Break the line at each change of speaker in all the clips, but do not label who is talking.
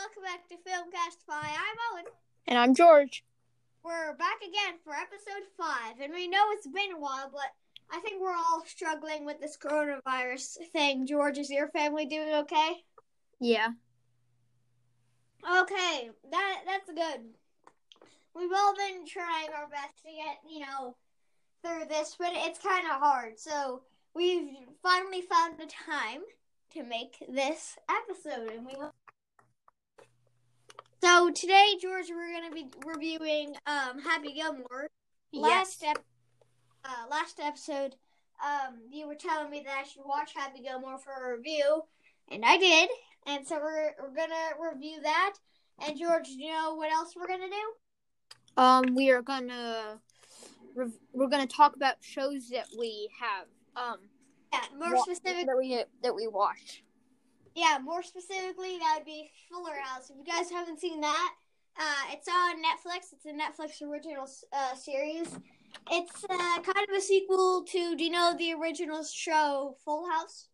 welcome back to Filmcastify. I'm Owen.
And I'm George.
We're back again for episode 5, and we know it's been a while, but I think we're all struggling with this coronavirus thing. George, is your family doing okay?
Yeah.
Okay, that that's good. We've all been trying our best to get, you know, through this, but it's kind of hard. So we've finally found the time to make this episode, and we. So today, George, we're gonna be reviewing um, Happy Gilmore. Last ep- uh, last episode, um, you were telling me that I should watch Happy Gilmore for a review, and I did. And so we're we're gonna review that. And George, do you know what else we're gonna do?
Um, we are gonna rev- we're gonna talk about shows that we have um
Yeah, more
wa-
specific.
that we that we watch.
Yeah, more specifically, that would be Fuller House. If you guys haven't seen that, uh, it's on Netflix. It's a Netflix original uh, series. It's uh, kind of a sequel to, do you know the original show Full House?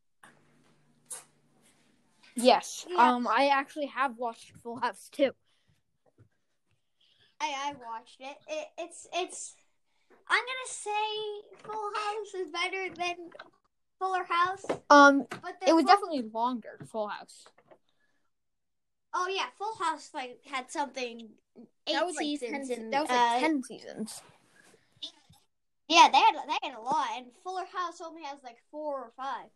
Yes.
Yeah.
Um, I actually have watched Full House too.
I I watched it. it. It's it's. I'm gonna say Full House is better than Fuller House,
Um,
but
it was
Full-
definitely longer. Full House.
Oh yeah, Full House like had something eight
that was like
seasons
10,
and
that was like
uh,
ten seasons.
Yeah, they had they had a lot, and Fuller House only has like four or five.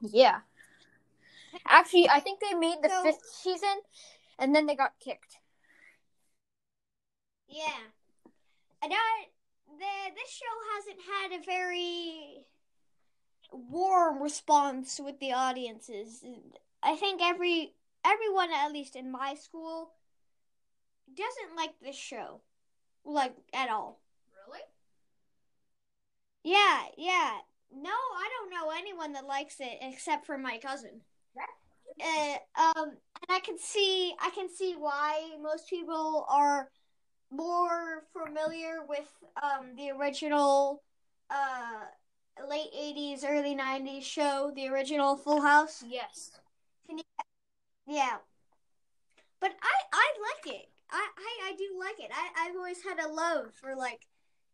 Yeah. Actually, I think they made the
So-
fifth season, and then they got kicked.
Yeah, and I the this show hasn't had a very warm response with the audiences. I think every everyone, at least in my school, doesn't like this show, like at all.
Really?
Yeah, yeah. No, I don't know anyone that likes it except for my cousin. Uh, um, and I can see, I can see why most people are more familiar with um the original, uh, late '80s, early '90s show, the original Full House.
Yes.
Yeah, but I I like it. I I, I do like it. I I've always had a love for like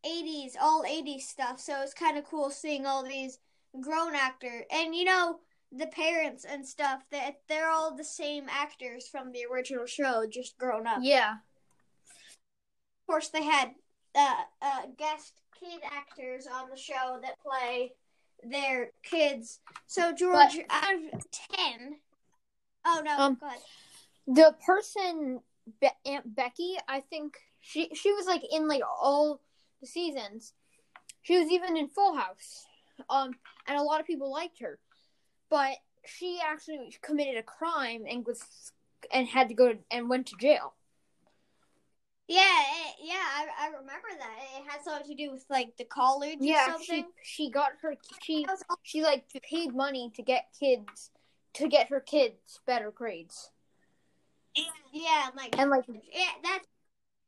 80s, all 80s stuff. So it's kind of cool seeing all these grown actors, and you know the parents and stuff. That they're all the same actors from the original show, just grown up.
Yeah.
Of course, they had uh, uh guest kid actors on the show that play their kids. So George, out of ten. Oh no,
Um,
go ahead.
the person Be- Aunt Becky, I think she she was like in like all the seasons. She was even in Full House, um, and a lot of people liked her, but she actually committed a crime and was and had to go to, and went to jail.
Yeah, it, yeah, I, I remember that. It had something to do with like the college or
Yeah,
something.
she she got her she
That was all-
she like paid money to get kids to get her kids better grades
yeah, like
and like
yeah, that's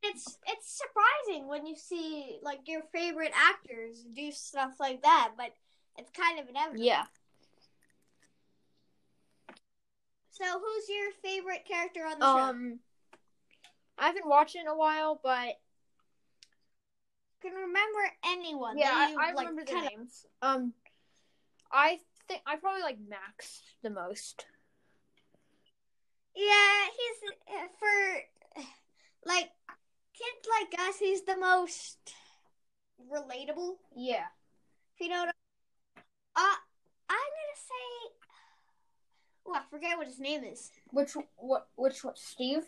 it's it's surprising when you see like your favorite actors do stuff like that, but it's kind of inevitable.
yeah
So, who's your favorite character on the show?
Um, I haven't watched it in a while, but
Can remember anyone?
Yeah,
that
I,
you,
I
like,
remember the
kinda-
names. Um, I think I probably like Max the most.
Yeah, he's uh, for like kids like us. He's the most relatable.
Yeah.
If you know what I Uh, I'm gonna say. Oh, I forget what his name is.
Which what which one? Steve?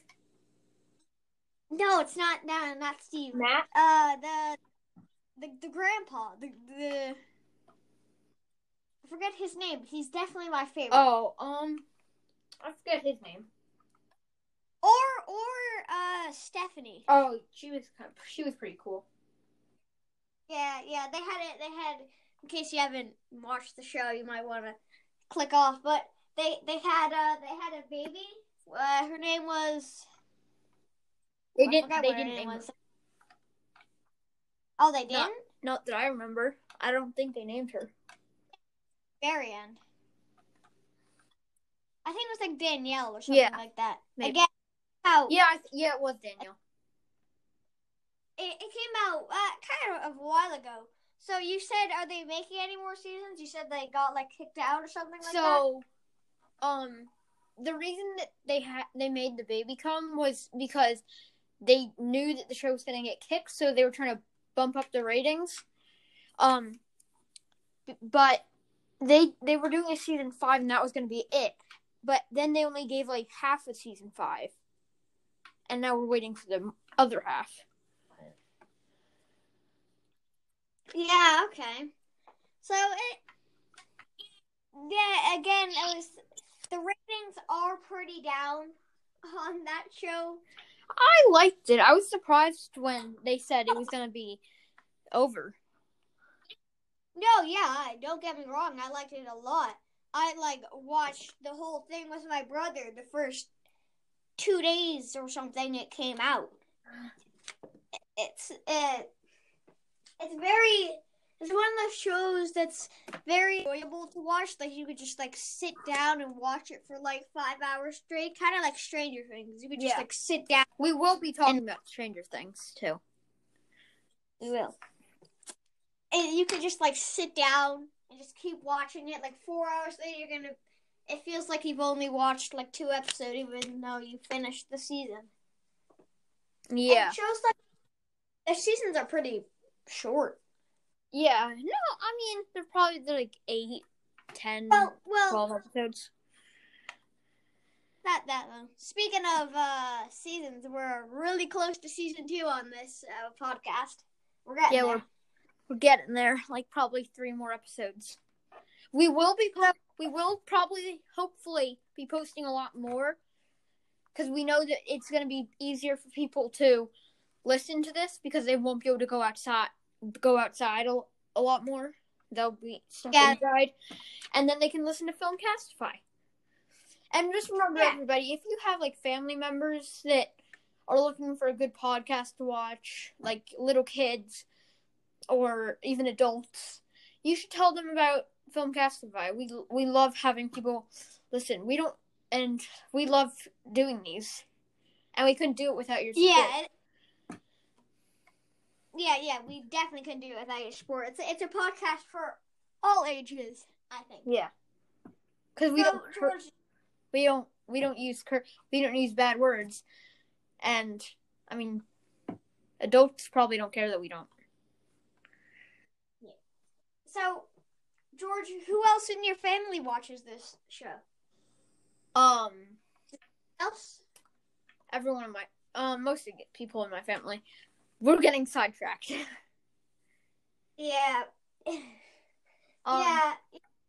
No, it's not. No, not Steve.
Matt?
Uh, the the the grandpa. The the. I forget his name. He's definitely my favorite.
Oh, um, I forget his name.
Or or uh Stephanie.
Oh, she was kind of, she was pretty cool.
Yeah, yeah. They had it. They had. In case you haven't watched the show, you might want to click off. But they they had uh they had a baby. Uh, her name was.
They didn't. They didn't
name was.
her.
Oh, they didn't.
Not that I remember. I don't think they named her.
Very end. I think it was like Danielle or something
Yeah,
like that.
maybe.
Again, out.
Yeah, I th- yeah, it was Danielle.
It, it came out uh, kind of a while ago. So you said, are they making any more seasons? You said they got like kicked out or something like that.
so, um, the reason that they had they made the baby come was because they knew that the show was going to get kicked, so they were trying to bump up the ratings. Um, but they they were doing a season five, and that was going to be it. But then they only gave like half of season five, and now we're waiting for the other half.
Yeah. Okay. So it. Yeah. Again, it was the ratings are pretty down on that show.
I liked it. I was surprised when they said it was going to be over.
No, yeah, don't get me wrong. I liked it a lot. I like watched the whole thing with my brother the first two days or something it came out. It's it, it's very it's one of those shows that's very enjoyable to watch. Like you could just like sit down and watch it for like five hours straight, kind of like Stranger Things. You could just
Yeah.
like sit down.
We will be talking about Stranger Things too.
We will. And you could just like sit down and just keep watching it. Like four hours later, you're gonna. It feels like you've only watched like two episodes, even though you finished the season.
Yeah.
And shows like the seasons are pretty short.
Yeah. No, I mean they're probably they're like eight, ten,
Well, well,
twelve episodes.
not that long. Speaking of uh seasons, we're really close to season two on this uh, podcast. We're getting
Yeah,
there.
we're we're getting there. Like probably three more episodes. We will be po- we will probably hopefully be posting a lot more because we know that it's going to be easier for people to listen to this because they won't be able to go outside go outside a, a lot more. They'll be stuck
Yeah.
inside, and then they can listen to Filmcastify. And just remember,
Yeah.
everybody, if you have like family members that are looking for a good podcast to watch, like little kids or even adults, you should tell them about Filmcastify. We we love having people listen. We don't, and we love doing these, and we couldn't do it without your support.
Yeah. Yeah, yeah, we definitely couldn't do it without your support. It's a, it's a podcast for all ages, I think.
yeah. Because we
so,
don't
George,
we don't we don't use cur- we don't use bad words, and I mean, adults probably don't care that we don't. Yeah.
so George, who else in your family watches this show?
Um,
Else?
everyone in my um most of the people in my family, we're getting sidetracked.
Yeah.
Um,
yeah.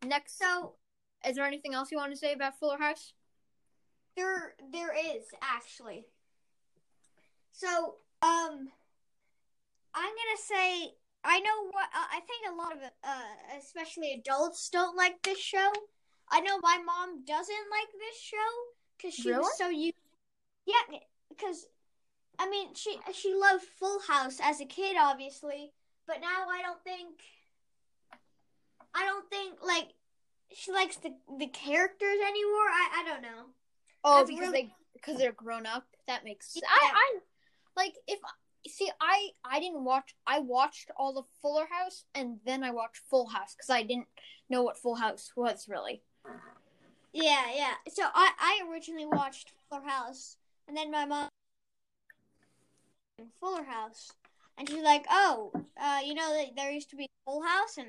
Next,
So
is there anything else you want to say about Fuller House?
there there is actually. So um, I'm gonna say I know what uh, I think a lot of uh, especially adults don't like this show. I know my mom doesn't like this show because she
Really?
was so used. Yeah, because I mean she she loved Full House as a kid, obviously, but now I don't think I don't think like she likes the the characters anymore. I I don't know.
Oh,
That's
because
really-
they because they're grown up. That makes
Yeah.
I I like if see I I didn't watch I watched all the Fuller House and then I watched Full House because I didn't know what Full House was really.
Yeah, yeah. So I I originally watched Fuller House, and then my mom Fuller House, and she's like, "Oh, uh, you know that there used to be Full House," and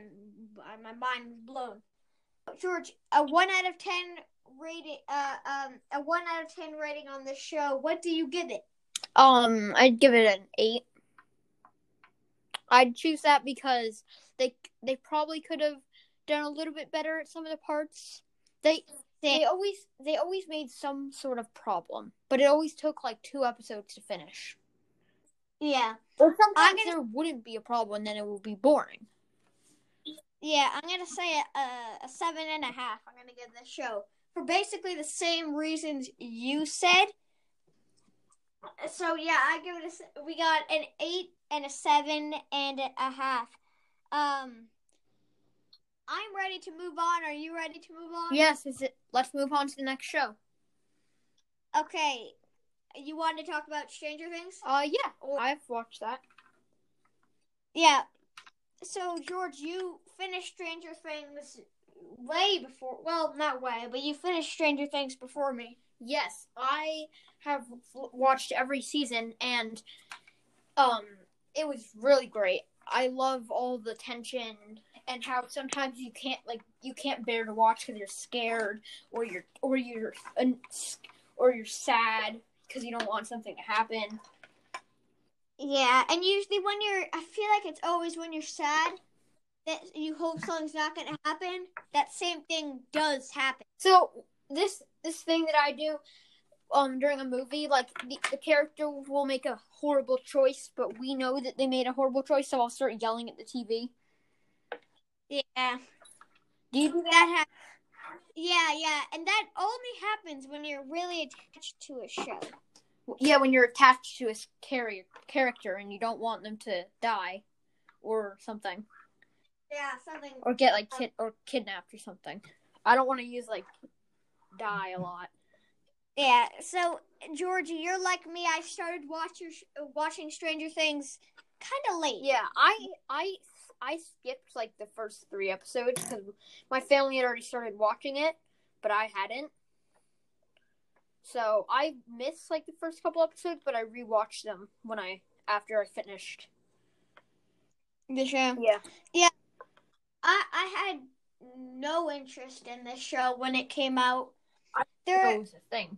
my mind was blown. George, a one out of ten rating, uh, um, a one out of ten rating on this show. What do you give it?
Um, I'd give it an eight. I'd choose that because they they probably could have done a little bit better at some of the parts. They they always they always made some sort of problem, but it always took like two episodes to finish.
Yeah,
Or sometimes
I'm gonna-
there wouldn't be a problem, and then it would be boring.
yeah. I'm gonna say a, a seven and a half. I'm gonna give this show for basically the same reasons you said. So yeah, I give it a. We got an eight and a seven and a half. Um, I'm ready to move on. Are you ready to move on?
Yes, is it? Let's move on to the next show.
Okay. You wanted to talk about Stranger Things?
Uh, yeah, well, I've watched that.
Yeah. So George, you finished Stranger Things way before. Well, not way, but you finished Stranger Things before me.
Yes, I have watched every season, and um, it was really great. I love all the tension and how sometimes you can't like you can't bear to watch because you're scared or you're or you're or you're sad because you don't want something to happen.
Yeah, and usually when you're, I feel like it's always when you're sad that you hope something's not going to happen. That same thing does happen.
So this this thing that I do um during a movie, like the, the character will make a horrible choice, but we know that they made a horrible choice, so I'll start yelling at the TV.
Yeah.
Do you do that?
That ha- yeah, yeah, and that only happens when you're really attached to a show.
Yeah, when you're attached to a carrier character and you don't want them to die or something,
Yeah, something.
or get like um, kid or kidnapped or something. I don't want to use like die a lot.
Yeah, so Georgie, you're like me. I started watching watching Stranger Things kind of late.
Yeah, I I I skipped like the first three episodes because my family had already started watching it, but I hadn't. So I missed like the first couple episodes, but I rewatched them when I after I finished.
The show.
Yeah. yeah.
I I had no interest in this show when it came out.
That
There,
was a thing.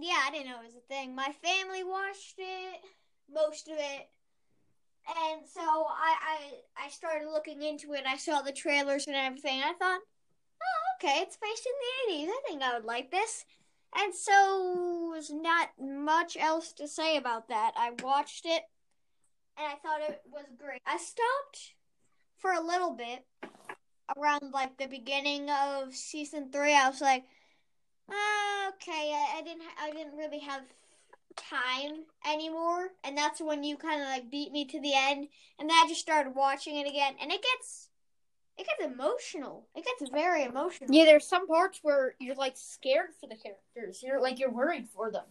yeah, I didn't know it was a thing. My family watched it, most of it, and so I I I started looking into it. I saw the trailers and everything. And I thought, oh, okay, it's based in the '80s. I think I would like this. And so there's not much else to say about that. I watched it, and I thought it was great. I stopped for a little bit around like the beginning of season three. I was like, ah, okay, I, I didn't, I didn't really have time anymore, and that's when you kind of like beat me to the end, and then I just started watching it again, and it gets, it gets emotional. It gets very emotional.
Yeah, there's some parts where you're like scared for the characters. You're like you're worried for them.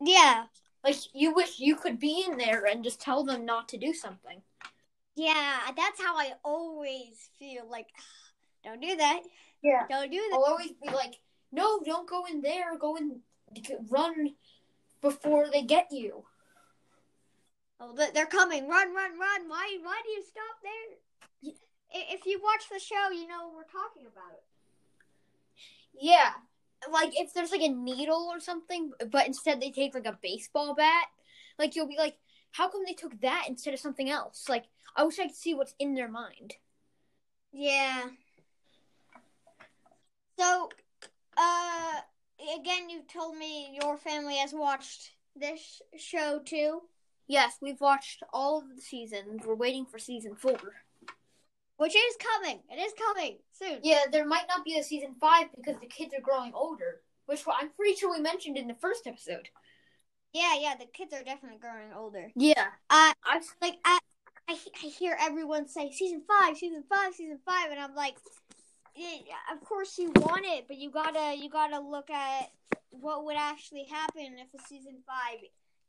Yeah,
Like you wish you could be in there and just tell them not to do something.
yeah, that's how I always feel. Like, don't do that.
Yeah.
Don't do that.
I'll always be like, no, don't go in there. Go in, run before they get you.
Oh, they- they're coming! Run, run, run! Why, why do you stop there? If you watch the show, you know what we're talking about.
Yeah. Like if there's like a needle or something, but instead they take like a baseball bat, like you'll be like, how come they took that instead of something else? Like I wish I could see what's in their mind.
Yeah. So, uh, again, you told me your family has watched this show too,
Yes, we've watched all of the seasons. We're waiting for season four.
Which is coming. It is coming soon.
Yeah, there might not be a season five because the kids are growing older, which I'm pretty sure we mentioned in the first episode.
Yeah, yeah. The kids are definitely growing older.
Yeah,
Uh,
I've
like I, I, I hear everyone say season five, season five, season five, and I'm like, yeah, of course you want it, but you gotta, you gotta look at what would actually happen if a season five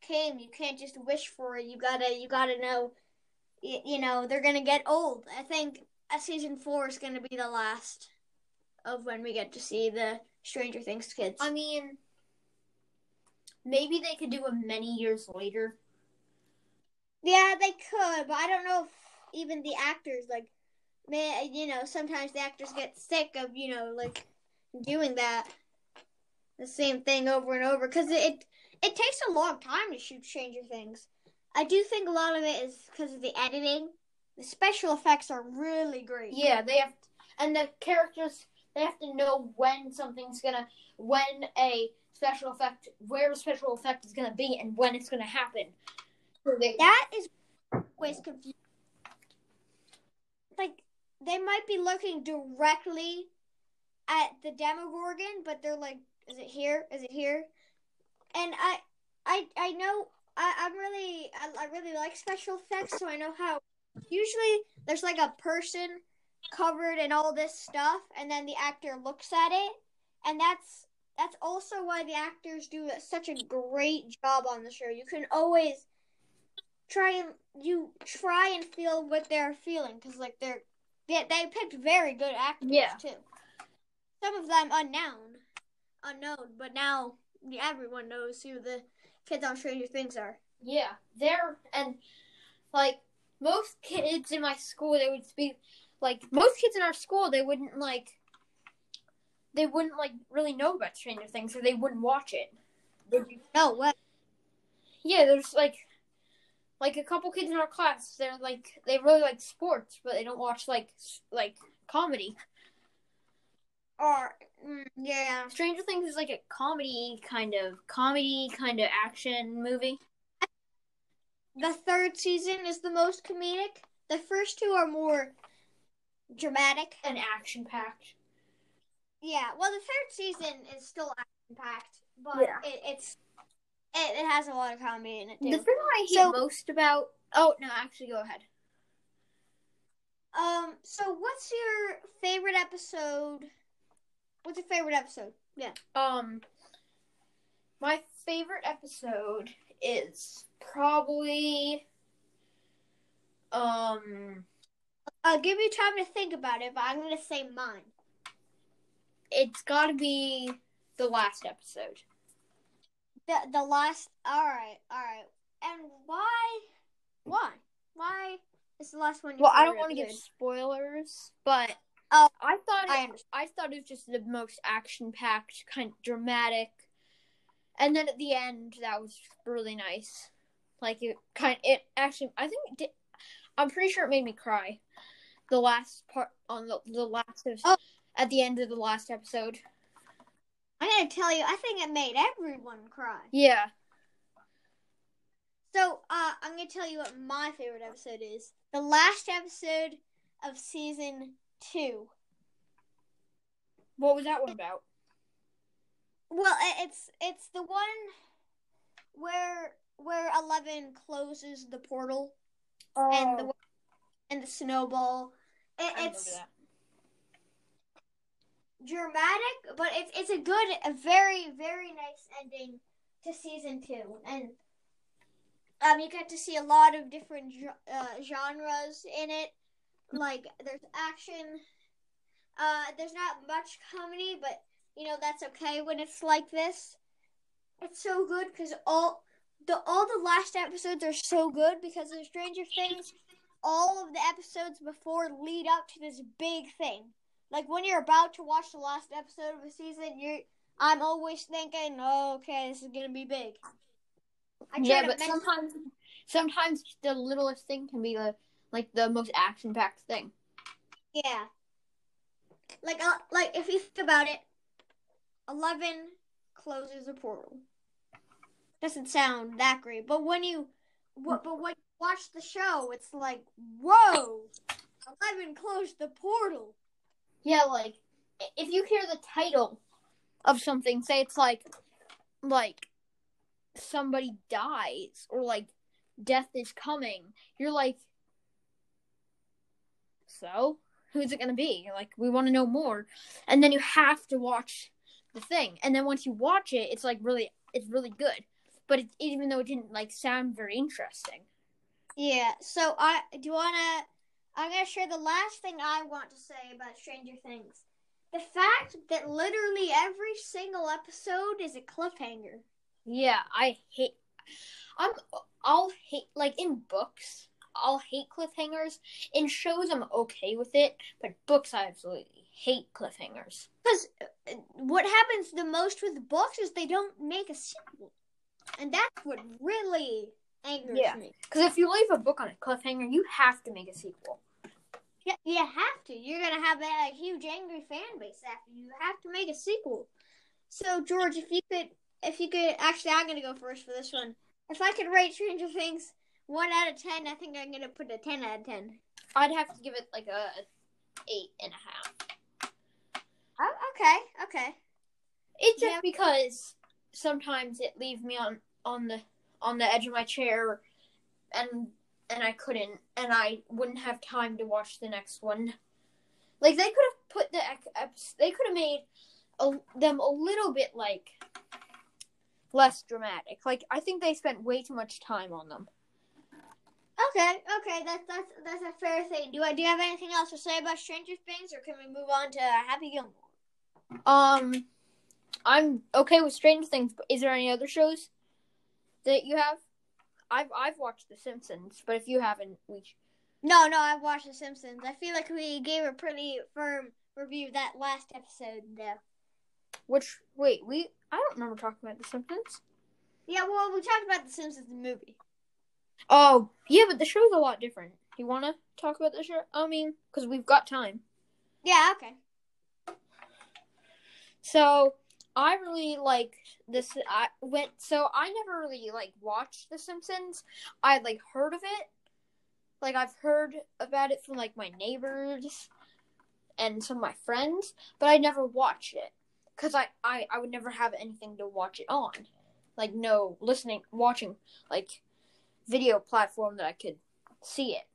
came. You can't just wish for it. You gotta, you gotta know, you, know, they're gonna get old. I think a season four is gonna be the last of when we get to see the Stranger Things kids.
I mean, maybe they could do it many years later.
Yeah, they could, but I don't know if even the actors like, man, you know, sometimes the actors get sick of you know like doing that, the same thing over and over because it it takes a long time to shoot Stranger Things. I do think a lot of it is because of the editing. The special effects are really great.
Yeah, they have, and the characters they have to know when something's gonna, when a special effect, where a special effect is gonna be, and when it's gonna happen. So they,
That is always confusing. Like they might be looking directly at the Demogorgon, but they're like, "Is it here? Is it here?" And I, I, I know I, I'm really, I, really like special effects, so I know how. Usually, there's like a person covered in all this stuff, and then the actor looks at it, and that's that's also why the actors do such a great job on the show. You can always try and you try and feel what they're feeling because like they're they, they picked very good actors
Yeah.
too. Some of them unknown, unknown, but now everyone knows who the kids on Stranger Things are.
Yeah, they're and like most kids in my school, they would speak like most kids in our school. They wouldn't like they wouldn't like really know about Stranger Things, or they wouldn't watch it.
No what?
Yeah, there's like like a couple kids in our class. They're like they really like sports, but they don't watch like like comedy.
Or mm, yeah,
Stranger Things is like a comedy kind of comedy kind of action movie.
The third season is the most comedic. The first two are more dramatic.
and action packed.
Yeah, well, the third season is still action packed, but
Yeah.
it, it's it, it has a lot of comedy in it too.
The thing I hate
So-
most about oh no, actually go ahead.
Um, so what's your favorite episode? What's your favorite episode? Yeah.
Um, my favorite episode is probably um
I'll give you time to think about it, but I'm gonna say mine.
it's got to be the last episode.
The the last. All right, all right. And why? Why? Why is the last one?
Well, I don't want to give spoilers, but
Oh,
I thought
I
it,
understand.
I thought it was just the most action packed, kind of dramatic, and then at the end that was really nice. Like it kind, it actually, I think it did. I'm pretty sure it made me cry. The last part on the the last of,
Oh.
at the end of the last episode.
I'm gonna tell you. I think it made everyone cry.
Yeah.
So, uh, I'm gonna tell you what my favorite episode is. The last episode of season two.
What was that one about?
Well, it's it's the one where where Eleven closes the portal and the and the snowball. It,
Oh.
It's dramatic, but it's it's a good, a very very nice ending to season two, and um, you get to see a lot of different uh, genres in it. Like there's action. Uh, there's not much comedy, but you know that's okay when it's like this. It's so good because all the all the last episodes are so good because of Stranger Things. All of the episodes before lead up to this big thing like when you're about to watch the last episode of a season, you're I'm always thinking, oh, okay, this is gonna be big. I
yeah, but
men-
sometimes sometimes the littlest thing can be the like the most action packed thing.
yeah, like uh, like if you think about it, Eleven closes a portal. Doesn't sound that great, but when you, what, but when you watch the show, it's like, whoa, Eleven closed the portal.
Yeah, like if you hear the title of something, say it's like like somebody dies or like death is coming, you're like so who's it going to be? Like we want to know more. And then you have to watch the thing. And then once you watch it, it's like really it's really good. But it, even though it didn't like sound very interesting.
Yeah. So I do you wanna? I'm gonna share the last thing I want to say about Stranger Things. The fact that literally every single episode is a cliffhanger.
Yeah, I hate. I'm. I'll hate like in books. I'll hate cliffhangers. In shows, I'm okay with it, but books, I absolutely hate cliffhangers.
Because uh, what happens the most with books is they don't make a sequel, and that's what really angers
Yeah.
me.
Because if you leave a book on a cliffhanger, you have to make a sequel.
Yeah, you have to. You're gonna have a, huge angry fan base after you have to make a sequel. So George, if you could, if you could, actually, I'm gonna go first for this one. If I could rate Stranger Things one out of ten, I think I'm gonna put a ten out of ten.
I'd have to give it like a eight and a half.
Okay, okay.
It's just
Yeah.
because sometimes it leaves me on on the on the edge of my chair, and and I couldn't, and I wouldn't have time to watch the next one. Like they could have put the they could have made a, them a little bit like less dramatic. Like I think they spent way too much time on them.
Okay, okay, that's that's that's a fair thing. Do I do you have anything else to say about Stranger Things, or can we move on to Happy Gilmore?
Um, I'm okay with Stranger Things, but is there any other shows that you have? I've I've watched The Simpsons, but if you haven't, we
No, no, I've watched The Simpsons. I feel like we gave a pretty firm review of that last episode, though.
which wait we I don't remember talking about The Simpsons.
Yeah, well, we talked about The Simpsons the movie.
Oh yeah, but the show's a lot different. Do you want to talk about the show? I mean, because we've got time.
Yeah, okay.
So I really like this. I went. So I never really like watched The Simpsons. I like heard of it. Like I've heard about it from like my neighbors and some of my friends, but I never watched it because I, I I would never have anything to watch it on. Like no listening, watching like video platform that I could see it.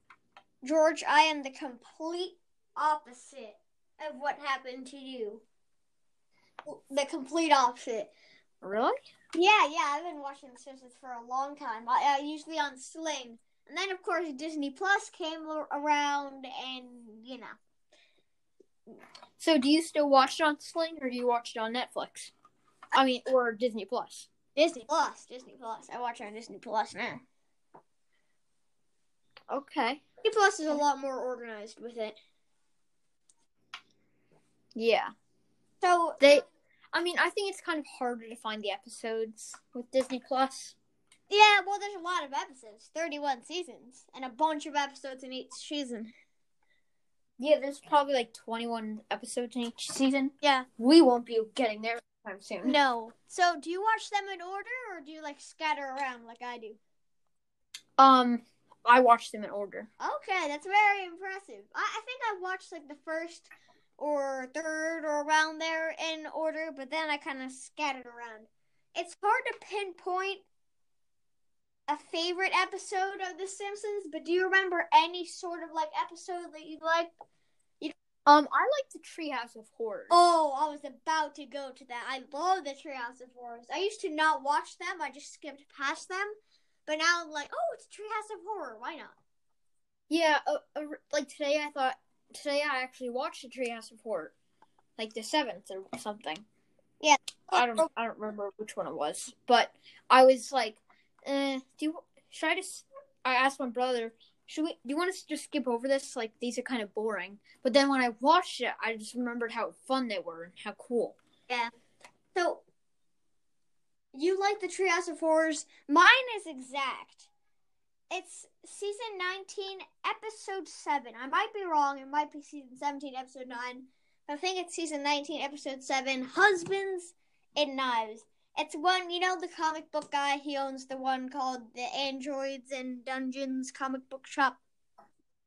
George, I am the complete opposite of what happened to you. The complete opposite.
Really?
Yeah, yeah, I've been watching The Simpsons for a long time. I, uh, usually on Sling, and then of course Disney Plus came around, and you know,
So do you still watch it on Sling or do you watch it on Netflix? I mean, or Disney Plus?
Disney Plus, Disney Plus. I watch it on Disney Plus now.
Okay.
Disney Plus is a lot more organized with it.
Yeah.
So
They I mean, I think it's kind of harder to find the episodes with Disney Plus.
yeah, well, there's a lot of episodes, thirty-one seasons, and a bunch of episodes in each season.
Yeah, there's probably like 21 episodes in each season.
Yeah.
We won't be getting there anytime soon.
No. So, do you watch them in order, or do you like scatter around like I do?
Um, I watch them in order.
Okay, that's very impressive. I, I think I watched like the first or third or around there in order, but then I kind of scattered around. It's hard to pinpoint a favorite episode of The Simpsons, but do you remember any sort of like episode that you liked?
Um, I like the Treehouse of Horrors.
Oh, I was about to go to that. I love the Treehouse of Horrors. I used to not watch them. I just skipped past them. But now I'm like, oh, it's Treehouse of Horror. Why not?
Yeah, uh, uh, like today I thought today I actually watched the Treehouse of Horror, like the seventh or something.
Yeah.
I don't I don't remember which one it was, but I was like, eh, do you, should I just? I asked my brother, should we? Do you want us to just skip over this? Like these are kind of boring. But then when I watched it, I just remembered how fun they were and how cool. Yeah.
So, you like the Treehouse of Horrors? Mine is exact. It's season 19, episode 7. I might be wrong. It might be season 17, episode 9. I think it's season 19, episode 7 Husbands and Knives. It's one, you know, the comic book guy. He owns the one called the Androids and Dungeons comic book shop.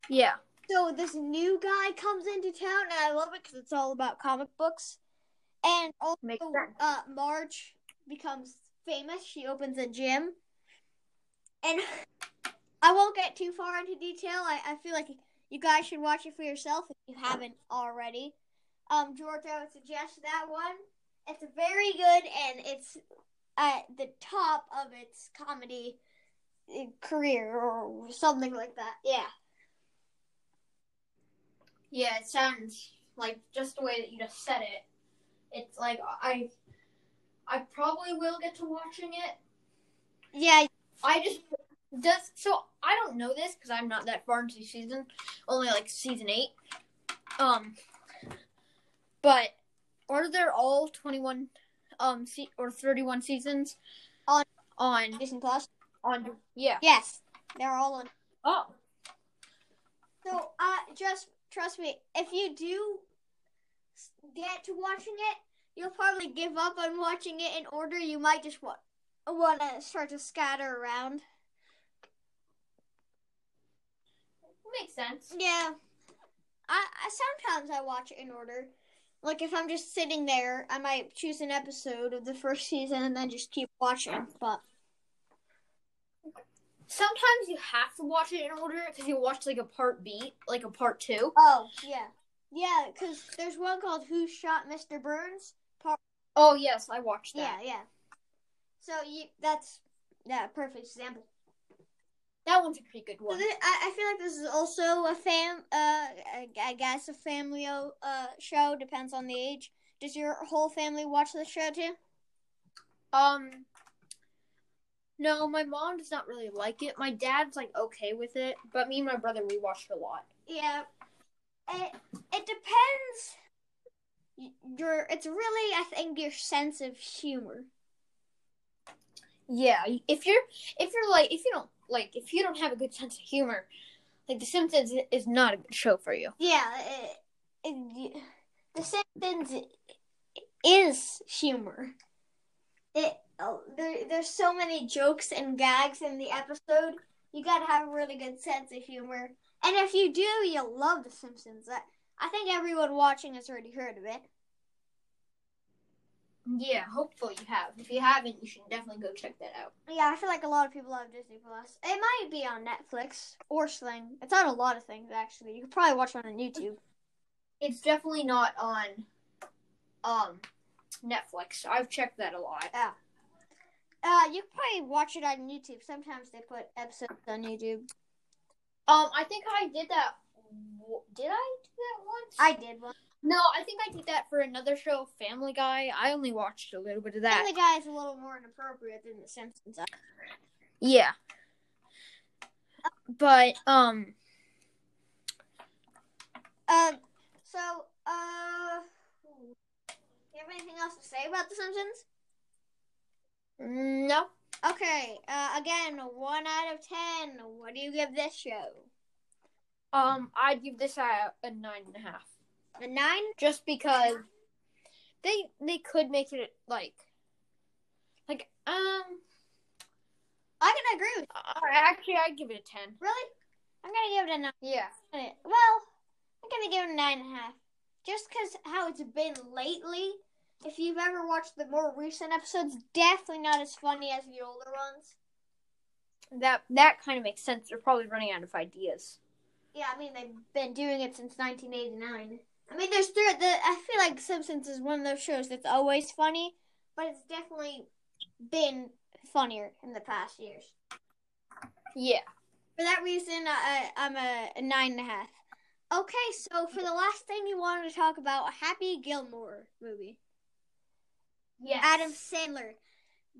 Yeah.
So this new guy comes into town, and I love it because it's all about comic books. And also, uh, Marge becomes famous. She opens a gym, and I won't get too far into detail. I, I feel like you guys should watch it for yourself if you haven't already. Um, George, I would suggest that one. It's very good, and it's at the top of its comedy uh, career or something like that. Yeah.
Yeah, it sounds like just the way that you just said it. It's like I, I probably will get to watching it.
Yeah,
I just does so I don't know this because I'm not that far into season, only like season eight. Um, but are there all twenty one, um, se- or thirty one seasons
On-
on
Disney Plus.
on yeah?
Yes, they're all on.
Oh,
So, uh, just trust me. If you do get to watching it, you'll probably give up on watching it in order. You might just want want to start to scatter around.
Makes sense.
Yeah, I, I sometimes I watch it in order. Like if I'm just sitting there, I might choose an episode of the first season and then just keep watching. But
Sometimes you have to watch it in order because you watch like a part B, like a part two.
oh yeah, yeah, because there's one called "Who Shot Mr. Burns." Part
Oh yes, I watched that.
Yeah, yeah. So you that's yeah, perfect example.
That one's a pretty good one.
I, I feel like this is also a fam uh I, I guess a family uh show depends on the age. Does your whole family watch the show too?
Um, no, my mom does not really like it. My dad's like okay with it, but me and my brother we watched a lot.
Yeah. It it depends. Your it's really I think your sense of humor.
Yeah, if you're if you're like if you don't like if you don't have a good sense of humor, like The Simpsons is not a good show for you.
Yeah, it, it, the Simpsons is humor. It oh, there, there's so many jokes and gags in the episode. You gotta have a really good sense of humor, and if you do, you'll love The Simpsons. I, I think everyone watching has already heard of it.
Yeah, hopefully you have. If you haven't, you should definitely go check that out.
Yeah, I feel like a lot of people have Disney Plus. It might be on Netflix or Sling. It's on a lot of things actually. You could probably watch it on YouTube.
It's definitely not on um Netflix. I've checked that a lot. Yeah.
Uh, you probably watch it on YouTube. Sometimes they put episodes on YouTube.
Um, I think I did that. Did I do that once?
I did one.
No, I think I did that for another show, Family Guy. I only watched a little bit of that.
Family Guy is a little more inappropriate than The Simpsons.
Yeah. But um
Um, so, uh, you have anything else to say about The Simpsons?
no.
Okay, uh, again, one out of ten. What do you give this show?
Um I'd give this a, a nine and a half.
A nine?
Just because they they could make it like like um
I can agree with
I, actually I'd give it a ten.
Really? I'm gonna give it a nine.
Yeah.
Well, I'm gonna give it a nine and a half. Just because how it's been lately. If you've ever watched the more recent episodes, definitely not as funny as the older ones.
That that kind of makes sense. They're probably running out of ideas.
Yeah, I mean they've been doing it since 1989. I mean, there's there. The I feel like Simpsons is one of those shows that's always funny, but it's definitely been funnier in the past years.
Yeah.
For that reason, I, I'm a, a nine and a half. Okay, so for the last thing you wanted to talk about, a Happy Gilmore movie.
Yes.
Adam Sandler.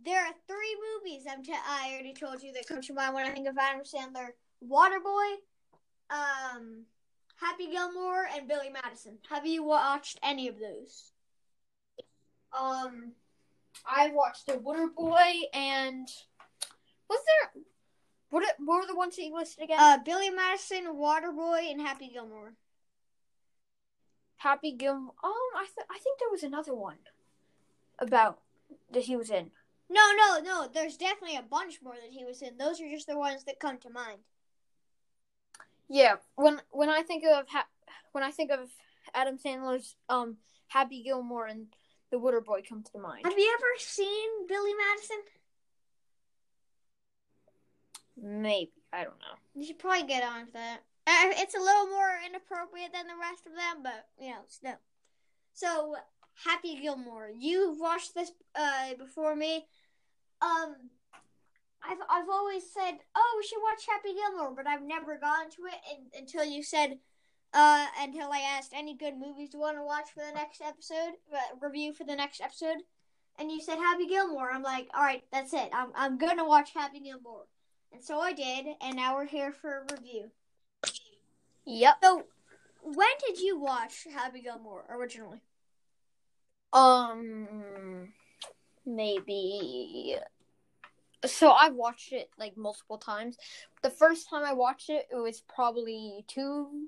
There are three movies I'm t- I already told you that come to mind when I think of Adam Sandler: Waterboy, um, Happy Gilmore, and Billy Madison. Have you watched any of those?
Um, I watched The Water Boy and was there what what were the ones that you listed again?
Uh, Billy Madison, Waterboy, and Happy Gilmore.
Happy Gilmore. Um, I th- I think there was another one about that he was in.
No, no, no. There's definitely a bunch more that he was in. Those are just the ones that come to mind.
Yeah, when when I think of ha- when I think of Adam Sandler's um Happy Gilmore and The Water Boy come to mind.
Have you ever seen Billy Madison?
Maybe I don't know.
You should probably get on to that. Uh, It's a little more inappropriate than the rest of them, but you know, still. So, Happy Gilmore, you've watched this uh, before me. Um, I've I've always said, oh, we should watch Happy Gilmore, but I've never gone to it in, until you said, uh, until I asked any good movies you want to watch for the next episode, uh, review for the next episode, and you said Happy Gilmore. I'm like, all right, that's it. I'm I'm gonna watch Happy Gilmore. And so I did, and now we're here for a review.
Yep.
So, when did you watch Happy Gilmore originally?
Um, maybe. So I've watched it like multiple times. The first time I watched it, it was probably two,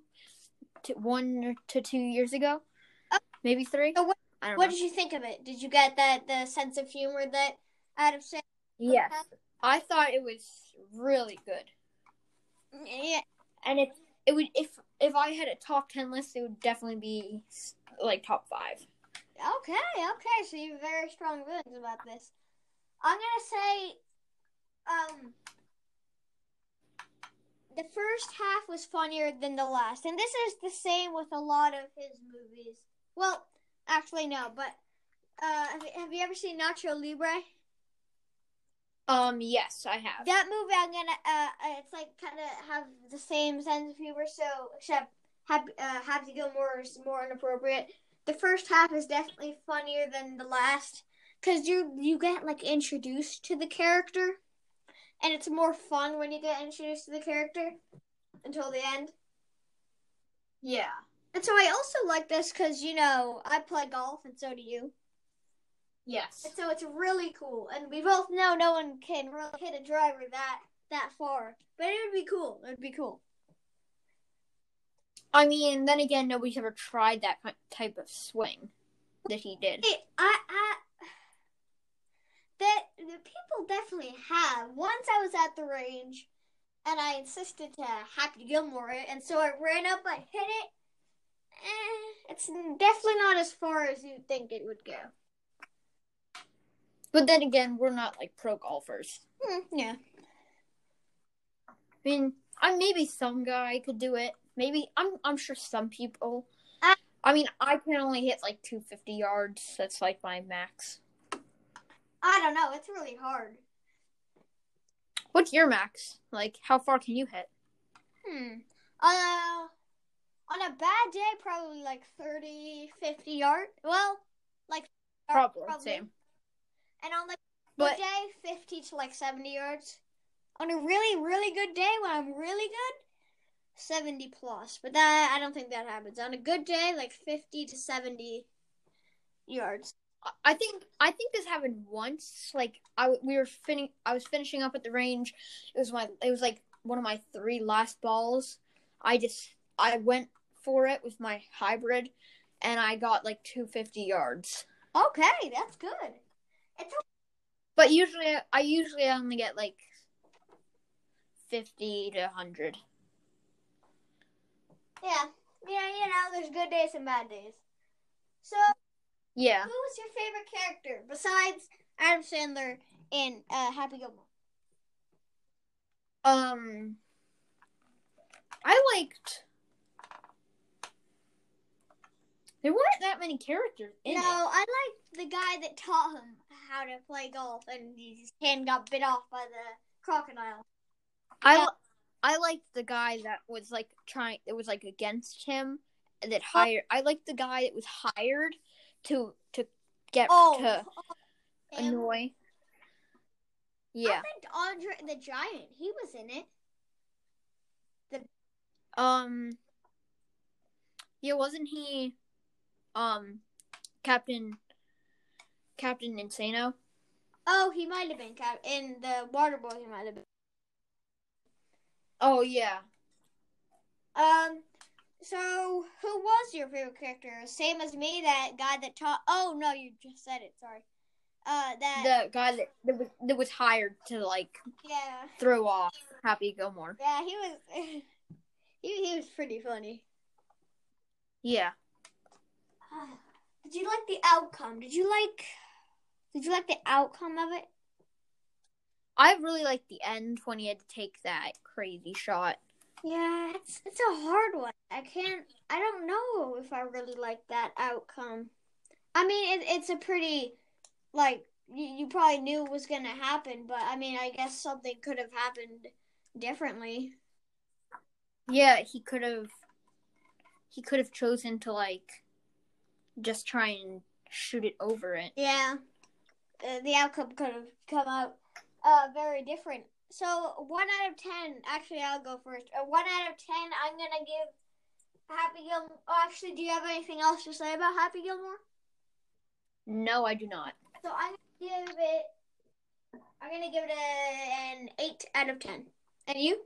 to one to two years ago,
Oh.
maybe three.
So what- What
know.
did you think of it? Did you get that the sense of humor that Adam said?
Yes, I thought it was really good,
Yeah.
and it it would if if I had a top ten list, it would definitely be like top five.
Okay. Okay. So you have very strong feelings about this. I'm gonna say, um, the first half was funnier than the last, and this is the same with a lot of his movies. Well, actually, no, but uh, have, you ever seen Nacho Libre?
Um, yes, I have.
That movie, I'm gonna. Uh, uh, it's like kind of have the same sense of humor. So, except Happy uh, Happy Gilmore is more inappropriate. The first half is definitely funnier than the last because you you get like introduced to the character, and it's more fun when you get introduced to the character until the end.
Yeah.
And so I also like this because you know I play golf and so do you.
Yes.
And so it's really cool, and we both know no one can really hit a driver that that far, but it would be cool. It would be cool.
I mean, then again, nobody's ever tried that type of swing that he did.
It, I, I, that the people definitely have. Once I was at the range, and I insisted to Happy Gilmore it, and so I ran up, I hit it. Eh, it's definitely not as far as you think it would go.
But then again, we're not like pro golfers.
Hmm, yeah.
I mean, I maybe some guy could do it. Maybe I'm I'm sure some people.
I-
I mean, I can only hit like 250 yards. That's like my max.
I don't know. It's really hard.
What's your max? Like, how far can you hit?
Hmm. Uh, on a bad day, probably like 30, 50 yard. Well, like
Probably, same.
And on like
But-
good day, 50 to like 70 yards. On a really, really good day, when I'm really good, 70 plus. But that I don't think that happens. On a good day, like 50 to 70 yards.
I- think I think this happened once. Like I we were fin- I was finishing up at the range. It was my it was like one of my three last balls. I just I went for it with my hybrid, and I got like 250 yards.
Okay, that's good. It's
But usually I usually only get like 50 to 100.
yeah, yeah, you know, there's good days and bad days. So,
Yeah.
who was your favorite character besides Adam Sandler in uh, Happy Gilmore?
Um I liked There weren't that many characters in
no,
it.
I liked the guy that taught him how to play golf, and his hand got bit off by the crocodile.
I. I liked the guy that was like trying. It was like against him that hired. I liked the guy that was hired to to get
Oh,
to
him.
annoy. Yeah.
I think Andre the Giant. He was in it.
Um. Yeah, wasn't he? Um, Captain. Captain Insano.
Oh, he might have been Cap in the Water Boy. He might have been.
Oh yeah.
Um. So, who was your favorite character? Same as me, that guy that taught. Oh no, you just said it. Sorry. Uh, that.
The guy that that was, that was hired to like
yeah.
throw off Happy Gilmore.
Yeah, he was. he he was pretty funny.
Yeah.
Did you like the outcome? Did you like? Did you like the outcome of it?
I really liked the end when he had to take that crazy shot.
Yeah, it's it's a hard one. I can't. I don't know if I really like that outcome. I mean, it, it's a pretty, like you, you probably knew it was gonna happen, but I mean, I guess something could have happened differently.
Yeah, he could have. He could have chosen to like, just try and shoot it over it.
Yeah, uh, the outcome could have come out uh very different. So one out of ten. Actually, I'll go first. Uh, one out of ten. I'm gonna give Happy Gilmore. Oh, actually, do you have anything else to say about Happy Gilmore?
No, I do not.
So I'm gonna give it. I'm gonna give it a, an eight out of ten. And you?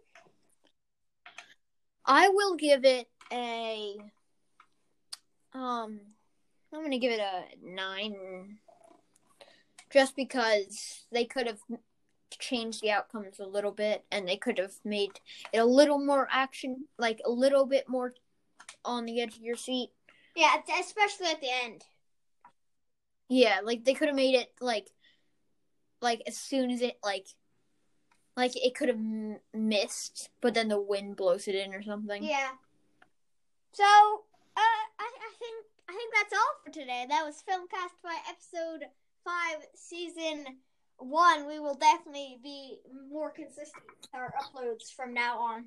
I will give it a. Um, I'm gonna give it a nine, just because they could have changed the outcomes a little bit, and they could have made it a little more action, like a little bit more on the edge of your seat.
Yeah, especially at the end.
Yeah, like they could have made it like, like as soon as it like, like it could have m- missed, but then the wind blows it in or something.
Yeah. So, uh, I, I think I think that's all for today. That was Filmcastify episode five, season one. We will definitely be more consistent with our uploads from now on.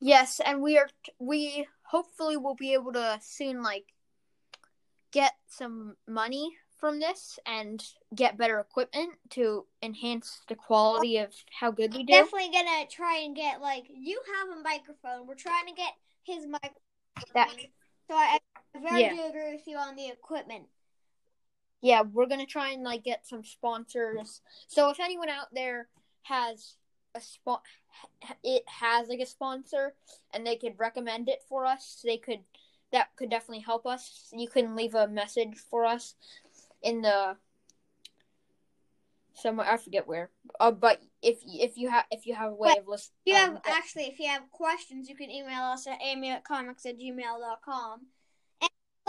Yes, and we are we hopefully will be able to soon like get some money from this and get better equipment to enhance the quality of how good we do.
Definitely gonna try and get like you have a microphone. We're trying to get his microphone.
That-
so I, I very
Yeah.
do agree with you on the equipment.
Yeah, we're gonna try and like get some sponsors. So if anyone out there has a spot, it has like a sponsor, and they could recommend it for us, they could. That could definitely help us. You can leave a message for us in the somewhere I forget where. Uh, but if if you have if you have a way
But
of listening,
you have actually, if you have questions, you can email us at amy at comics at gmail.com. And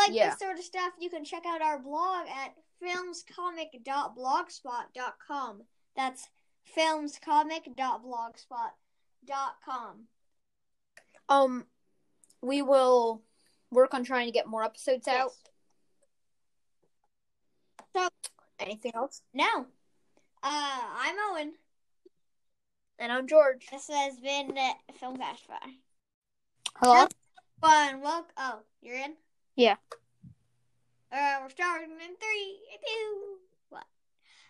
like
Yeah.
this sort of stuff, you can check out our blog at filmscomic.blogspot.com. That's filmscomic.blogspot.com.
um, we will work on trying to get more episodes out.
So
Anything else?
no, uh, I'm Owen.
And I'm George.
This has been Filmcastify.
Hello.
One, welcome. Oh, you're in.
Yeah.
Uh, we're starting in three, two.